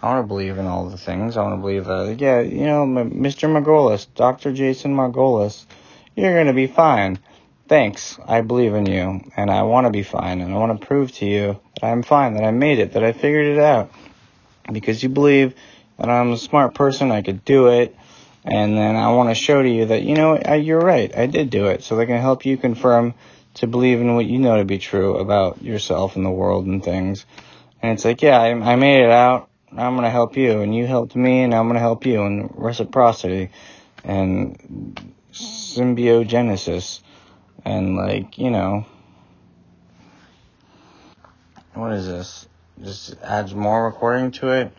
I want to believe in all the things. I want to believe that, yeah, you know, Mr. Margolis, Dr. Jason Margolis, you're going to be fine. Thanks. I believe in you, and I want to be fine, and I want to prove to you that I'm fine, that I made it, that I figured it out. Because you believe that I'm a smart person, I could do it, and then I want to show to you that, you know, you're right, I did do it, so they can help you confirm to believe in what you know to be true about yourself and the world and things. And it's like, yeah, I, I made it out. I'm going to help you, and you helped me, and I'm going to help you, and reciprocity and symbiogenesis, and like, you know, what is this? Just adds more recording to it.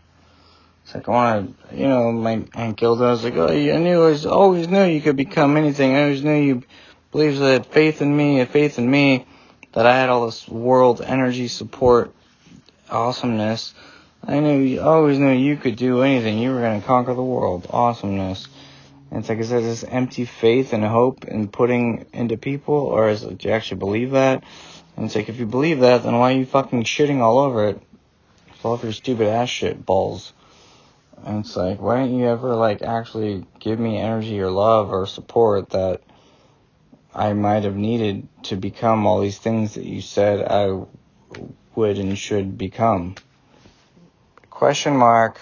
It's like I want to, you know, my Aunt Gilda was like, oh, I knew, I always knew you could become anything. I always knew you believes that faith in me, had faith in me, that I had all this world energy support, awesomeness. I knew, you always knew you could do anything. You were going to conquer the world. Awesomeness. And it's like, is that this empty faith and hope and putting into people, or is it, do you actually believe that? And it's like, if you believe that, then why are you fucking shitting all over it? all of your stupid ass shit balls. And it's like, why don't you ever, like, actually give me energy or love or support that I might have needed to become all these things that you said I would and should become? Question mark.